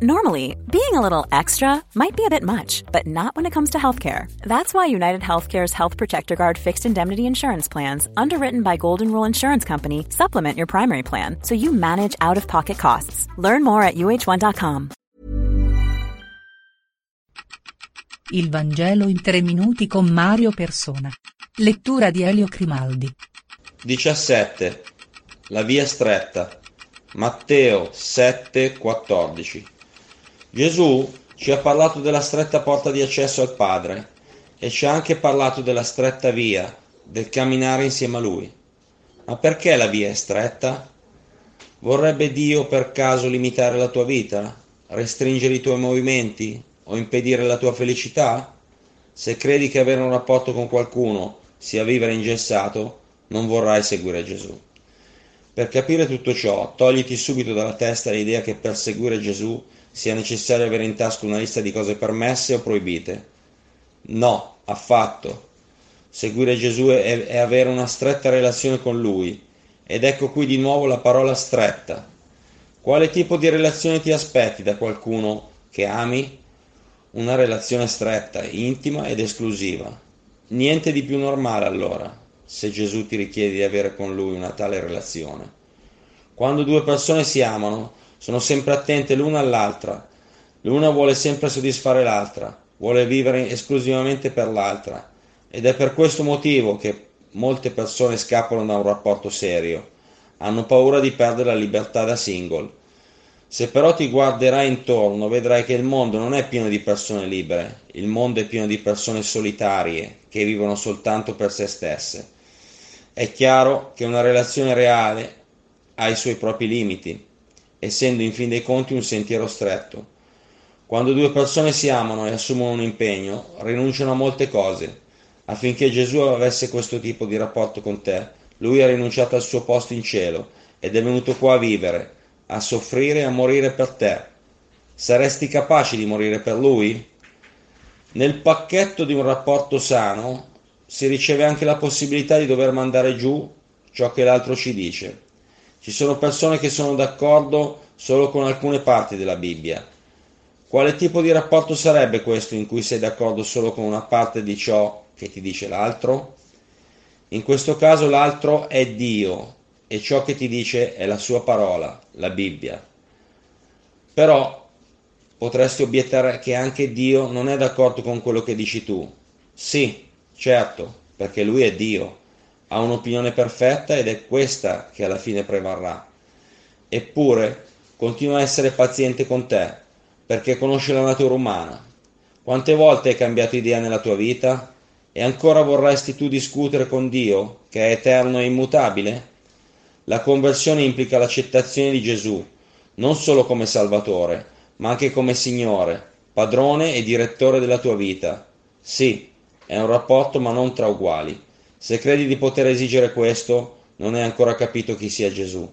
Normally, being a little extra might be a bit much, but not when it comes to healthcare. That's why United Healthcare's Health Protector Guard fixed indemnity insurance plans, underwritten by Golden Rule Insurance Company, supplement your primary plan so you manage out of pocket costs. Learn more at uh1.com. Il Vangelo in tre minuti con Mario Persona. Lettura di Elio Crimaldi. 17. La via stretta. Matteo 7:14. Gesù ci ha parlato della stretta porta di accesso al Padre e ci ha anche parlato della stretta via, del camminare insieme a Lui. Ma perché la via è stretta? Vorrebbe Dio per caso limitare la tua vita? Restringere i tuoi movimenti? O impedire la tua felicità? Se credi che avere un rapporto con qualcuno sia vivere ingessato, non vorrai seguire Gesù. Per capire tutto ciò, togliti subito dalla testa l'idea che per seguire Gesù sia necessario avere in tasca una lista di cose permesse o proibite. No, affatto. Seguire Gesù è, è avere una stretta relazione con Lui. Ed ecco qui di nuovo la parola stretta. Quale tipo di relazione ti aspetti da qualcuno che ami? Una relazione stretta, intima ed esclusiva. Niente di più normale allora, se Gesù ti richiede di avere con Lui una tale relazione. Quando due persone si amano, sono sempre attente l'una all'altra. L'una vuole sempre soddisfare l'altra, vuole vivere esclusivamente per l'altra. Ed è per questo motivo che molte persone scappano da un rapporto serio. Hanno paura di perdere la libertà da single. Se però ti guarderai intorno, vedrai che il mondo non è pieno di persone libere, il mondo è pieno di persone solitarie che vivono soltanto per se stesse. È chiaro che una relazione reale ha i suoi propri limiti essendo in fin dei conti un sentiero stretto. Quando due persone si amano e assumono un impegno, rinunciano a molte cose. Affinché Gesù avesse questo tipo di rapporto con te, lui ha rinunciato al suo posto in cielo ed è venuto qua a vivere, a soffrire e a morire per te. Saresti capace di morire per lui? Nel pacchetto di un rapporto sano si riceve anche la possibilità di dover mandare giù ciò che l'altro ci dice. Ci sono persone che sono d'accordo solo con alcune parti della Bibbia. Quale tipo di rapporto sarebbe questo in cui sei d'accordo solo con una parte di ciò che ti dice l'altro? In questo caso l'altro è Dio e ciò che ti dice è la sua parola, la Bibbia. Però potresti obiettare che anche Dio non è d'accordo con quello che dici tu. Sì, certo, perché lui è Dio ha un'opinione perfetta ed è questa che alla fine prevarrà. Eppure continua a essere paziente con te, perché conosce la natura umana. Quante volte hai cambiato idea nella tua vita? E ancora vorresti tu discutere con Dio, che è eterno e immutabile? La conversione implica l'accettazione di Gesù, non solo come Salvatore, ma anche come Signore, padrone e direttore della tua vita. Sì, è un rapporto ma non tra uguali. Se credi di poter esigere questo, non hai ancora capito chi sia Gesù.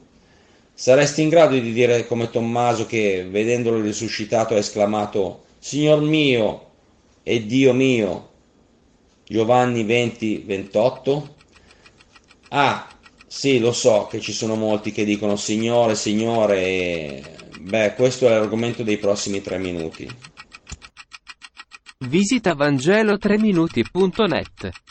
Saresti in grado di dire come Tommaso che, vedendolo risuscitato, ha esclamato Signor mio e Dio mio. Giovanni 20, 28. Ah, sì, lo so che ci sono molti che dicono Signore, Signore e... Beh, questo è l'argomento dei prossimi tre minuti. Visita Vangelo3minuti.net